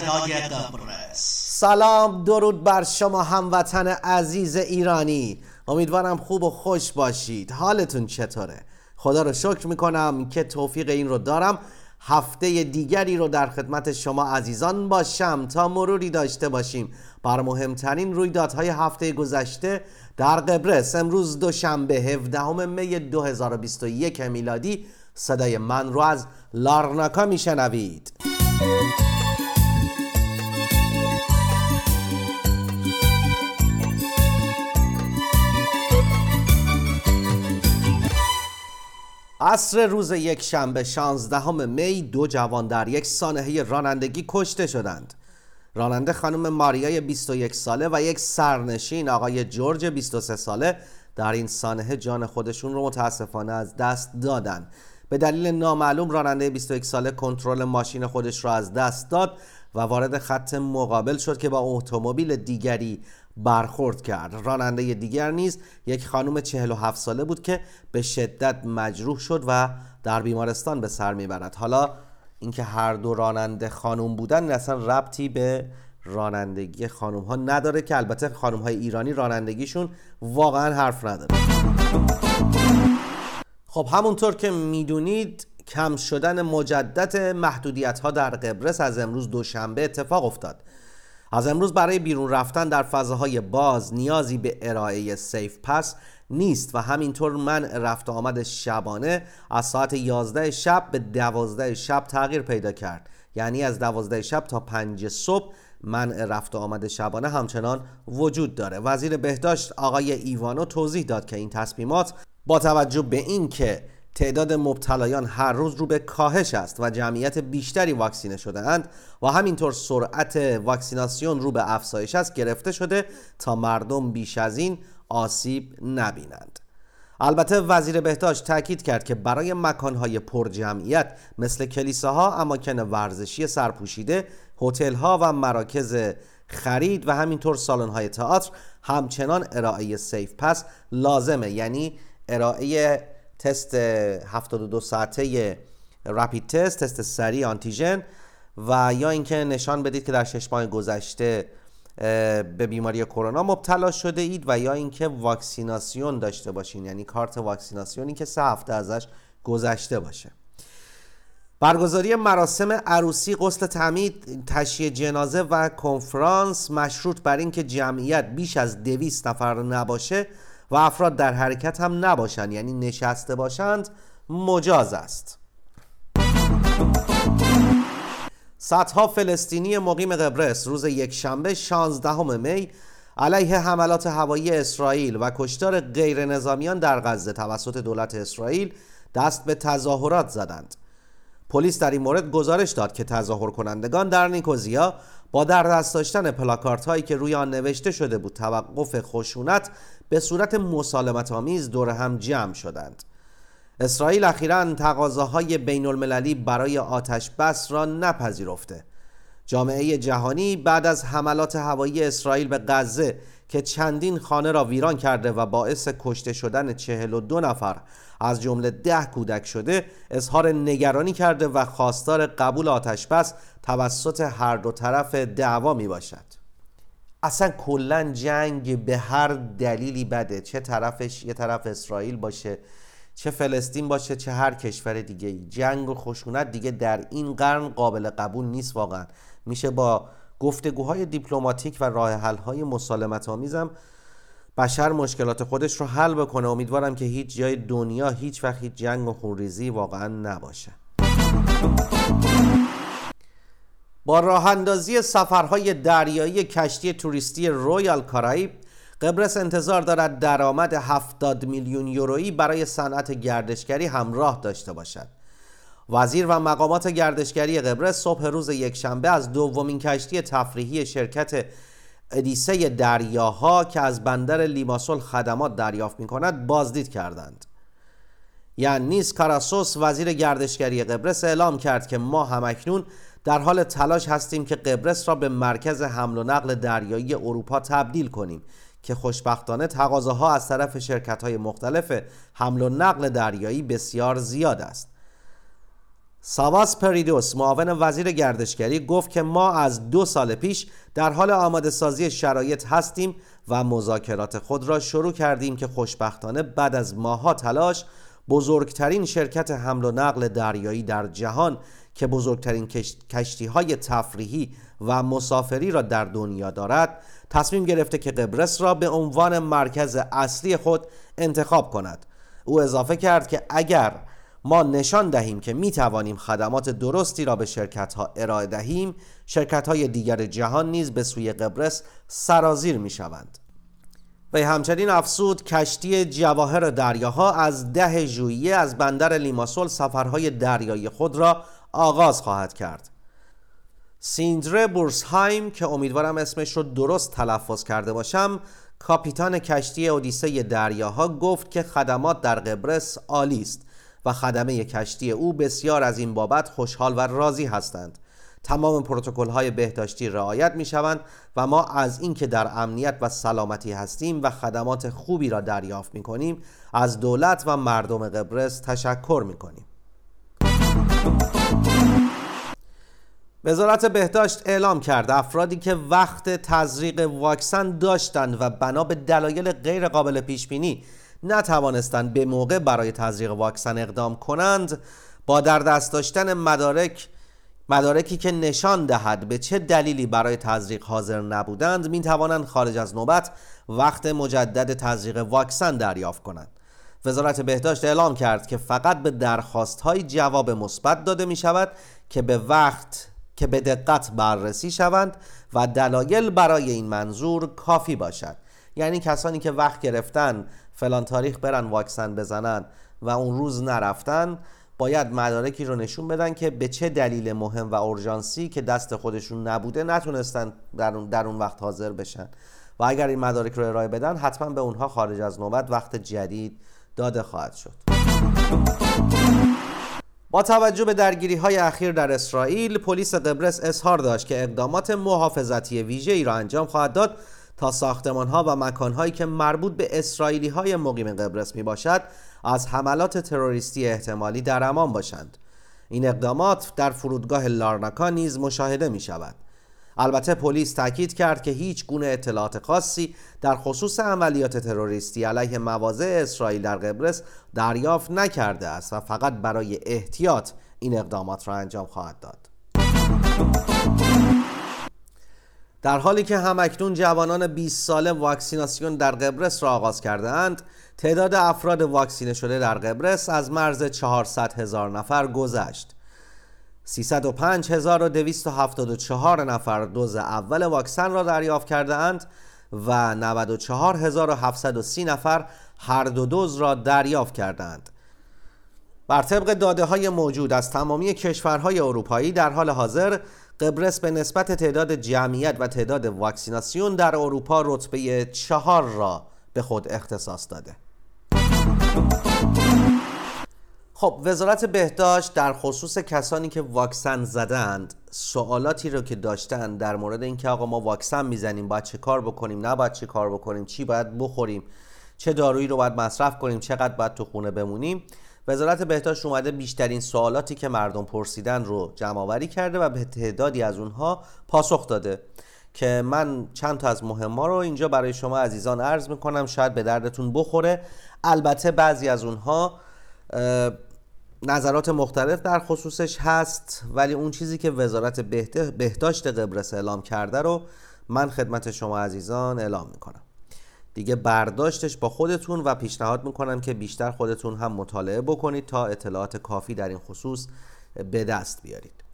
صدای سلام درود بر شما هموطن عزیز ایرانی. امیدوارم خوب و خوش باشید. حالتون چطوره؟ خدا رو شکر می‌کنم که توفیق این رو دارم. هفته دیگری رو در خدمت شما عزیزان باشم تا مروری داشته باشیم. بر مهمترین رویدادهای هفته گذشته در قبرس امروز دوشنبه 17 می 2021 میلادی صدای من رو از لارناکا میشنوید. عصر روز یک شنبه 16 می دو جوان در یک سانحه رانندگی کشته شدند. راننده خانم ماریای 21 ساله و یک سرنشین آقای جورج 23 ساله در این سانحه جان خودشون رو متاسفانه از دست دادن. به دلیل نامعلوم راننده 21 ساله کنترل ماشین خودش را از دست داد و وارد خط مقابل شد که با اتومبیل دیگری برخورد کرد. راننده دیگر نیز یک خانم 47 ساله بود که به شدت مجروح شد و در بیمارستان به سر می‌برد. حالا اینکه هر دو راننده خانم بودن اصلا ربطی به رانندگی خانم ها نداره که البته خانم های ایرانی رانندگیشون واقعا حرف نداره. خب همونطور که می‌دونید کم شدن مجدد محدودیت ها در قبرس از امروز دوشنبه اتفاق افتاد. از امروز برای بیرون رفتن در فضاهای باز نیازی به ارائه سیف پس نیست و همینطور من رفت آمد شبانه از ساعت 11 شب به 12 شب تغییر پیدا کرد. یعنی از 12 شب تا 5 صبح من رفت آمد شبانه همچنان وجود داره. وزیر بهداشت آقای ایوانو توضیح داد که این تصمیمات با توجه به اینکه تعداد مبتلایان هر روز رو به کاهش است و جمعیت بیشتری واکسینه شده اند و همینطور سرعت واکسیناسیون رو به افزایش است گرفته شده تا مردم بیش از این آسیب نبینند. البته وزیر بهداشت تاکید کرد که برای مکانهای پرجمعیت مثل کلیساها اماکن ورزشی سرپوشیده هتل‌ها و مراکز خرید و همینطور سالن‌های تئاتر همچنان ارائه سیف پس لازمه یعنی ارائه تست 72 ساعته رپید تست تست سریع آنتیژن و یا اینکه نشان بدید که در شش ماه گذشته به بیماری کرونا مبتلا شده اید و یا اینکه واکسیناسیون داشته باشین. یعنی کارت واکسیناسیونی که سه هفته ازش گذشته باشه. برگزاری مراسم عروسی غسل تعمید تشییع جنازه و کنفرانس مشروط بر اینکه جمعیت بیش از دویست نفر نباشه. و افراد در حرکت هم نباشند یعنی نشسته باشند مجاز است. صدها فلسطینی مقیم قبرس روز یکشنبه 16 می علیه حملات هوایی اسرائیل و کشتار غیر نظامیان در غزه توسط دولت اسرائیل دست به تظاهرات زدند. پلیس در این مورد گزارش داد که تظاهر کنندگان در نیکوزیا با در دست داشتن پلاکارت هایی که روی آن نوشته شده بود توقف خشونت به صورت مسالمت آمیز دور هم جمع شدند. اسرائیل اخیرا تقاضاهای بین المللی برای آتش بس را نپذیرفته. جامعه جهانی بعد از حملات هوایی اسرائیل به غزه که چندین خانه را ویران کرده و باعث کشته شدن 42 نفر از جمله ده کودک شده اظهار نگرانی کرده و خواستار قبول آتش بس توسط هر دو طرف دعوا می باشد اصلا کلا جنگ به هر دلیلی بده. چه طرفش یه طرف اسرائیل باشه چه فلسطین باشه چه هر کشور دیگه جنگ و خشونت دیگه در این قرن قابل قبول نیست واقعا. میشه با گفتگوهای دیپلماتیک و راه حل های مسالمت آمیزم بشر مشکلات خودش رو حل بکنه. امیدوارم که هیچ جای دنیا هیچ وقت جنگ و خونریزی واقعا نباشه. راه اندازی سفرهای دریایی کشتی توریستی رویال کارائیب قبرس انتظار دارد درآمد 70 میلیون یورویی برای صنعت گردشگری همراه داشته باشد. وزیر و مقامات گردشگری قبرس صبح روز یکشنبه از دومین کشتی تفریحی شرکت ادیسه دریاها که از بندر لیماسول خدمات دریافت می کند بازدید کردند. یانیس کاراسوس وزیر گردشگری قبرس اعلام کرد که ما همکنون در حال تلاش هستیم که قبرس را به مرکز حمل و نقل دریایی اروپا تبدیل کنیم که خوشبختانه تقاضاها از طرف شرکت های مختلف حمل و نقل دریایی بسیار زیاد است. ساواس پریدوس معاون وزیر گردشگری گفت که ما از دو سال پیش در حال آماده سازی شرایط هستیم و مذاکرات خود را شروع کردیم که خوشبختانه بعد از ماها تلاش بزرگترین شرکت حمل و نقل دریایی در جهان که بزرگترین کشتی های تفریحی و مسافری را در دنیا دارد تصمیم گرفته که قبرس را به عنوان مرکز اصلی خود انتخاب کند. او اضافه کرد که اگر ما نشان دهیم که می توانیم خدمات درستی را به شرکت ها ارائه دهیم شرکت های دیگر جهان نیز به سوی قبرس سرازیر می شوند و همچنین افسود کشتی جواهر دریاها از ده ژوئیه از بندر لیماسول سفرهای دریایی خود را آغاز خواهد کرد. سیندره بورسهایم که امیدوارم اسمش رو درست تلفظ کرده باشم کاپیتان کشتی اودیسه دریاها گفت که خدمات در قبرس عالی است و خدمه کشتی او بسیار از این بابت خوشحال و راضی هستند. تمام پروتکل های بهداشتی رعایت می شوند و ما از اینکه در امنیت و سلامتی هستیم و خدمات خوبی را دریافت می کنیم از دولت و مردم قبرس تشکر می کنیم وزارت بهداشت اعلام کرد افرادی که وقت تزریق واکسن داشتند و بنا به دلایل غیر قابل پیش بینی نتوانستند به موقع برای تزریق واکسن اقدام کنند با در دست داشتن مدارک مدارکی که نشان دهد به چه دلیلی برای تزریق حاضر نبودند می توانند خارج از نوبت وقت مجدد تزریق واکسن دریافت کنند. وزارت بهداشت اعلام کرد که فقط به درخواست های جواب مثبت داده می شود که به وقت که به دقت بررسی شوند و دلایل برای این منظور کافی باشد. یعنی کسانی که وقت گرفتن فلان تاریخ برن واکسن بزنن و اون روز نرفتن باید مدارکی رو نشون بدن که به چه دلیل مهم و اورژانسی که دست خودشون نبوده نتونستن در اون, در اون وقت حاضر بشن. و اگر این مدارک رو ارائه بدن حتما به اونها خارج از نوبت وقت جدید داده خواهد شد. با توجه به درگیری های اخیر در اسرائیل پلیس قبرس اظهار داشت که اقدامات محافظتی ویژه ای را انجام خواهد داد تا ساختمان ها و مکان هایی که مربوط به اسرائیلی های مقیم قبرس می باشد از حملات تروریستی احتمالی در امان باشند. این اقدامات در فرودگاه لارناکا نیز مشاهده می شود البته پلیس تاکید کرد که هیچ گونه اطلاعات خاصی در خصوص عملیات تروریستی علیه مواضع اسرائیل در قبرس دریافت نکرده است و فقط برای احتیاط این اقدامات را انجام خواهد داد. در حالی که همکنون جوانان 20 ساله واکسیناسیون در قبرس را آغاز کرده اند تعداد افراد واکسینه شده در قبرس از مرز 400 هزار نفر گذشت 305274 نفر دوز اول واکسن را دریافت کرده اند و 94730 نفر هر دو دوز را دریافت کردند. بر طبق داده های موجود از تمامی کشورهای اروپایی در حال حاضر قبرس به نسبت تعداد جمعیت و تعداد واکسیناسیون در اروپا رتبه چهار را به خود اختصاص داده. خب وزارت بهداشت در خصوص کسانی که واکسن زدند سوالاتی رو که داشتن در مورد اینکه آقا ما واکسن می‌زنیم باید چه کار بکنیم نباید چه کار بکنیم چی باید بخوریم چه دارویی رو باید مصرف کنیم چقدر باید تو خونه بمونیم. وزارت بهداشت اومده بیشترین سوالاتی که مردم پرسیدن رو جمع کرده و به تعدادی از اونها پاسخ داده که من چند تا از مهمها رو اینجا برای شما عزیزان عرض می‌کنم شاید به دردتون بخوره. البته بعضی از اونها نظرات مختلف در خصوصش هست ولی اون چیزی که وزارت بهداشت قبرس اعلام کرده رو من خدمت شما عزیزان اعلام می‌کنم. دیگه برداشتش با خودتون و پیشنهاد می‌کنم که بیشتر خودتون هم مطالعه بکنید تا اطلاعات کافی در این خصوص به دست بیارید.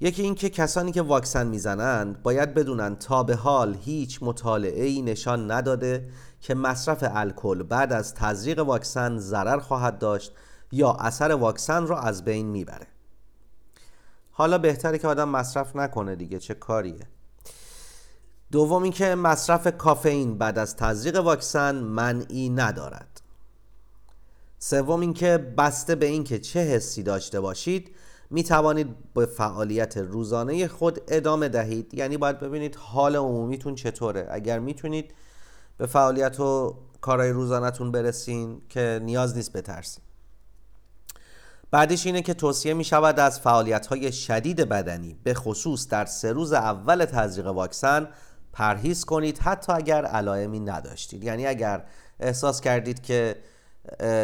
یکی اینکه کسانی که واکسن می‌زنند باید بدونن تا به حال هیچ مطالعه ای نشان نداده که مصرف الکل بعد از تزریق واکسن ضرر خواهد داشت یا اثر واکسن رو از بین می‌بره. حالا بهتره که آدم مصرف نکنه دیگه چه کاریه؟ دوم اینکه مصرف کافئین بعد از تزریق واکسن منعی ندارد. سوم اینکه بسته به اینکه چه حسی داشته باشید می توانید به فعالیت روزانه خود ادامه دهید. یعنی باید ببینید حال عمومیتون چطوره. اگر می‌تونید به فعالیت و کارهای روزانهتون برسین که نیاز نیست بترسید بعدش اینه که توصیه می شود از فعالیت های شدید بدنی به خصوص در سه روز اول تزریق واکسن پرهیز کنید حتی اگر علائمی نداشتید. یعنی اگر احساس کردید که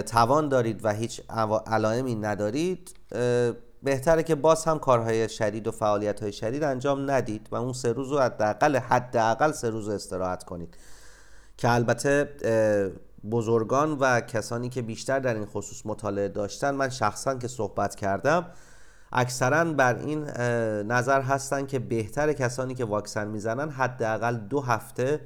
توان دارید و هیچ علائمی ندارید بهتره که باز هم کارهای شدید و فعالیت های شدید انجام ندید و اون سه روز رو حداقل حداقل سه روز استراحت کنید. که البته بزرگان و کسانی که بیشتر در این خصوص مطالعه داشتن من شخصا که صحبت کردم اکثرا بر این نظر هستن که بهتر کسانی که واکسن می‌زنن حداقل دو هفته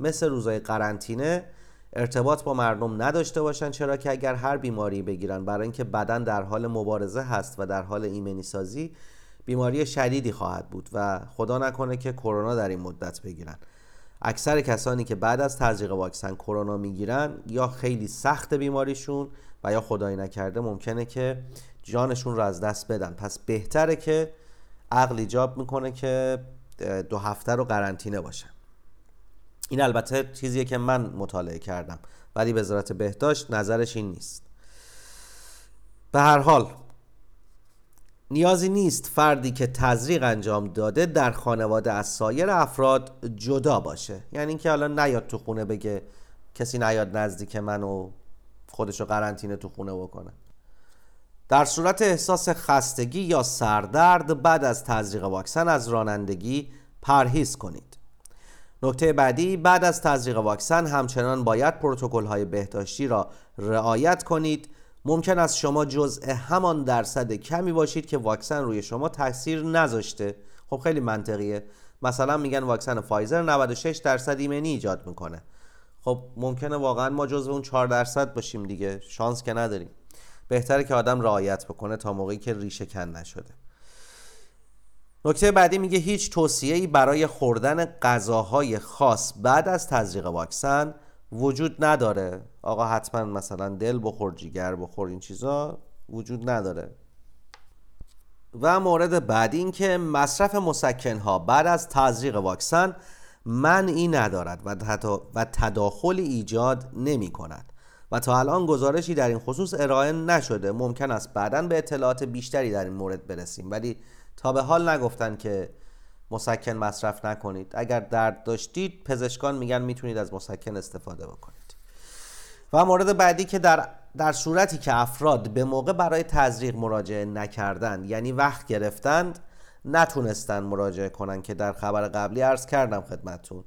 مثل روزای قرنطینه ارتباط با مردم نداشته باشن چرا که اگر هر بیماری بگیرن برای اینکه بدن در حال مبارزه هست و در حال ایمنی سازی بیماری شدیدی خواهد بود و خدا نکنه که کرونا در این مدت بگیرن. اکثر کسانی که بعد از تزریق واکسن کرونا می‌گیرن یا خیلی سخت بیماریشون و یا خدایی نکرده ممکنه که جانشون رو از دست بدن. پس بهتره که عقل ایجاب می‌کنه که دو هفته رو قرنطینه باشن این البته چیزیه که من مطالعه کردم ولی وزارت بهداشت نظرش این نیست. به هر حال نیازی نیست فردی که تزریق انجام داده در خانواده از سایر افراد جدا باشه. یعنی اینکه حالا نیاد تو خونه بگه کسی نیاد نزدیک من و خودشو قرنطینه تو خونه بکنه. در صورت احساس خستگی یا سردرد بعد از تزریق واکسن از رانندگی پرهیز کنید. نکته بعدی بعد از تزریق واکسن همچنان باید پروتکل های بهداشتی را رعایت کنید ممکن است شما جزء همان درصد کمی باشید که واکسن روی شما تاثیر نذاشته. خب خیلی منطقیه. مثلا میگن واکسن فایزر 96 درصد ایمنی ایجاد می‌کنه. خب ممکنه واقعا ما جزء اون 4 درصد باشیم دیگه. شانس که نداریم. بهتره که آدم رعایت بکنه تا موقعی که ریشه کن نشده. نکته بعدی میگه هیچ توصیه‌ای برای خوردن غذاهای خاص بعد از تزریق واکسن وجود نداره. آقا حتما مثلا دل بخور جیگر بخور این چیزا وجود نداره. و مورد بعدی این که مصرف مسکن ها بعد از تزریق واکسن منعی ندارد و تداخل ایجاد نمی کند. و تا الان گزارشی در این خصوص ارائه نشده. ممکن است بعدا به اطلاعات بیشتری در این مورد برسیم. ولی تا به حال نگفتن که مسکن مصرف نکنید. اگر درد داشتید پزشکان میگن می‌تونید از مسکن استفاده بکنید. و مورد بعدی که در در صورتی که افراد به موقع برای تزریق مراجعه نکردند یعنی وقت گرفتند نتونستن مراجعه کنن که در خبر قبلی عرض کردم خدمتون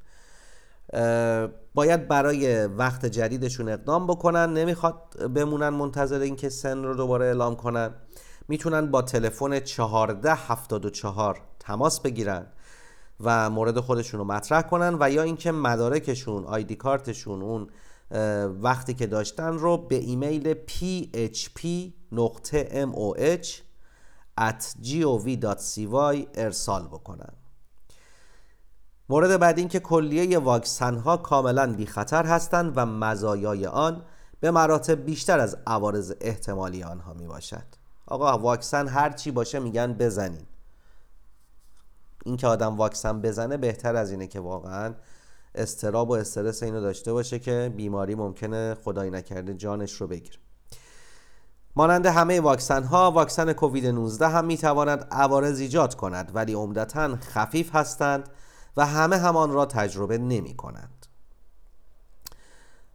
باید برای وقت جدیدشون اقدام بکنن نمی‌خواد بمونن منتظر اینکه سن رو دوباره اعلام کنن. می‌تونن با تلفن 1474 تماس بگیرن و مورد خودشون رو مطرح کنن و یا اینکه مدارکشون آیدی کارتشون اون وقتی که داشتن رو به ایمیل php نقطه moh at gov.cy ارسال بکنن. مورد بعد این که کلیه واکسن ها کاملا بی خطر هستند و مزایای آن به مراتب بیشتر از عوارض احتمالی آنها می باشد آقا واکسن هر چی باشه میگن بزنین. این که آدم واکسن بزنه بهتر از اینه که واقعا استراب و استرس اینو داشته باشه که بیماری ممکنه خدای نکرده جانش رو بگیره. مانند همه واکسن ها واکسن کووید 19 هم می‌تواند عوارض ایجاد کند ولی عمدتا خفیف هستند و همه همان را تجربه نمی کنند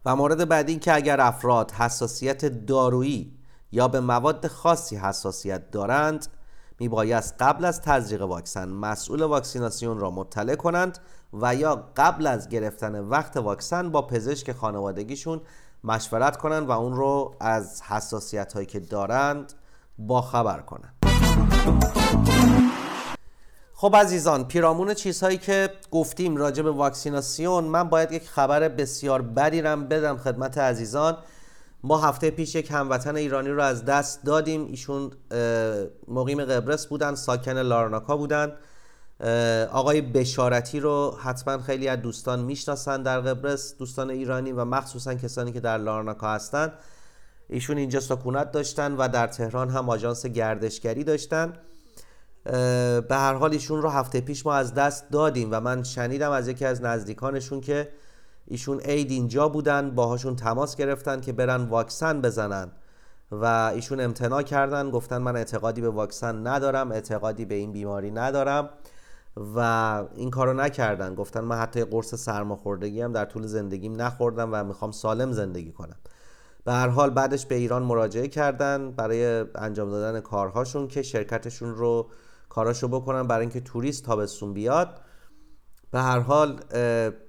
و مورد بعدی که اگر افراد حساسیت دارویی یا به مواد خاصی حساسیت دارند میبایست قبل از تزریق واکسن مسئول واکسیناسیون را مطلع کنند و یا قبل از گرفتن وقت واکسن با پزشک خانوادگیشون مشورت کنند و اون رو از حساسیت هایی که دارند با خبر کنند. خب عزیزان پیرامون چیزهایی که گفتیم راجع به واکسیناسیون من باید یک خبر بسیار بدی بدم خدمت عزیزان. ما هفته پیش یک هموطن ایرانی رو از دست دادیم. ایشون مقیم قبرس بودن ساکن لارناکا بودن. آقای بشارتی رو حتما خیلی از دوستان می‌شناسن در قبرس دوستان ایرانی و مخصوصا کسانی که در لارناکا هستن. ایشون اینجا سکونت داشتن و در تهران هم آژانس گردشگری داشتن. به هر حال ایشون رو هفته پیش ما از دست دادیم و من شنیدم از یکی از نزدیکانشون که ایشون عید اینجا بودن باهاشون تماس گرفتن که برن واکسن بزنن. و ایشون امتناع کردن گفتن من اعتقادی به واکسن ندارم اعتقادی به این بیماری ندارم. و این کارو نکردن. گفتن من حتی قرص سرماخوردگی هم در طول زندگیم نخوردم و می‌خوام سالم زندگی کنم. به هر حال بعدش به ایران مراجعه کردن برای انجام دادن کارهاشون که شرکتشون رو کاراشو بکنن برای اینکه توریست تابستون بیاد. به هر حال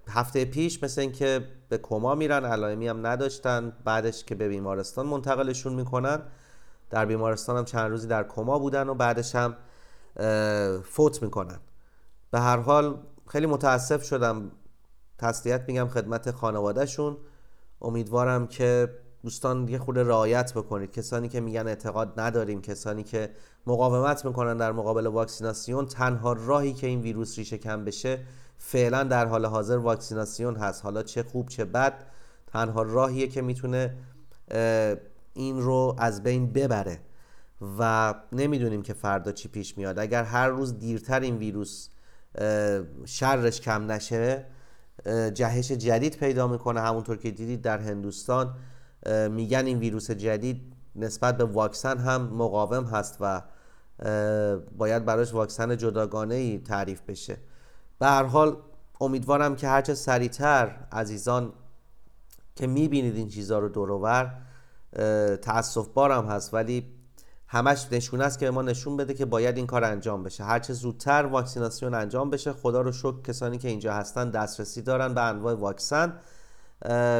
هفته پیش مثل اینکه به کما میرن علائمی هم نداشتن بعدش که به بیمارستان منتقلشون می‌کنن. در بیمارستان هم چند روزی در کما بودن و بعدش هم فوت می‌کنن. به هر حال خیلی متاسف شدم. تسلیت میگم خدمت خانوادهشون. امیدوارم که دوستان یه خود رعایت بکنید. کسانی که میگن اعتقاد نداریم کسانی که مقاومت می‌کنن در مقابل واکسیناسیون تنها راهی که این ویروس ریشه کم بشه فعلا در حال حاضر واکسیناسیون هست. حالا چه خوب چه بد تنها راهیه که می‌تونه این رو از بین ببره و نمی‌دونیم که فردا چی پیش میاد. اگر هر روز دیرتر این ویروس شرش کم نشه جهش جدید پیدا می‌کنه. همونطور که دیدید در هندوستان میگن این ویروس جدید نسبت به واکسن هم مقاوم هست و باید براش واکسن جداگانه ای تعریف بشه. به هر حال امیدوارم که هرچه سریعتر عزیزان که می‌بینید این چیزها رو دورور تاسف بارم هست ولی همش نشونه است که ما نشون بده که باید این کار انجام بشه. هرچه زودتر واکسیناسیون انجام بشه خدا رو شکر کسانی که اینجا هستن دسترسی دارن به انواع واکسن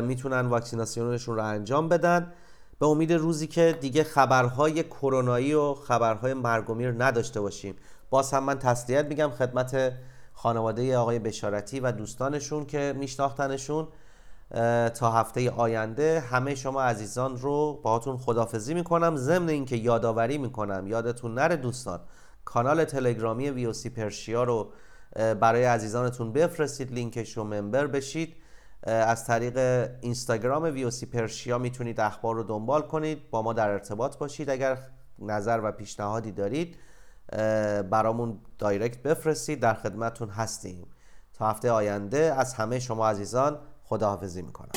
می‌تونن واکسیناسیونشون رو انجام بدن. به امید روزی که دیگه خبرهای کرونایی و خبرهای مرگومیر نداشته باشیم. باز هم من تسلیت میگم خدمت خانواده آقای بشارتی و دوستانشون که میشناختنشون تا هفته آینده همه شما عزیزان رو باهاتون خدافزی می‌کنم. ضمن اینکه یادآوری می‌کنم یادتون نره دوستان کانال تلگرامی ویوسی پرشیا رو برای عزیزانتون بفرستید لینکش رو ممبر بشید. از طریق اینستاگرام ویوسی پرشیا می‌تونید اخبار رو دنبال کنید. با ما در ارتباط باشید اگر نظر و پیشنهادی دارید. برامون دایرکت بفرستید در خدمتون هستیم. تا هفته آینده از همه شما عزیزان خداحافظی می‌کنم.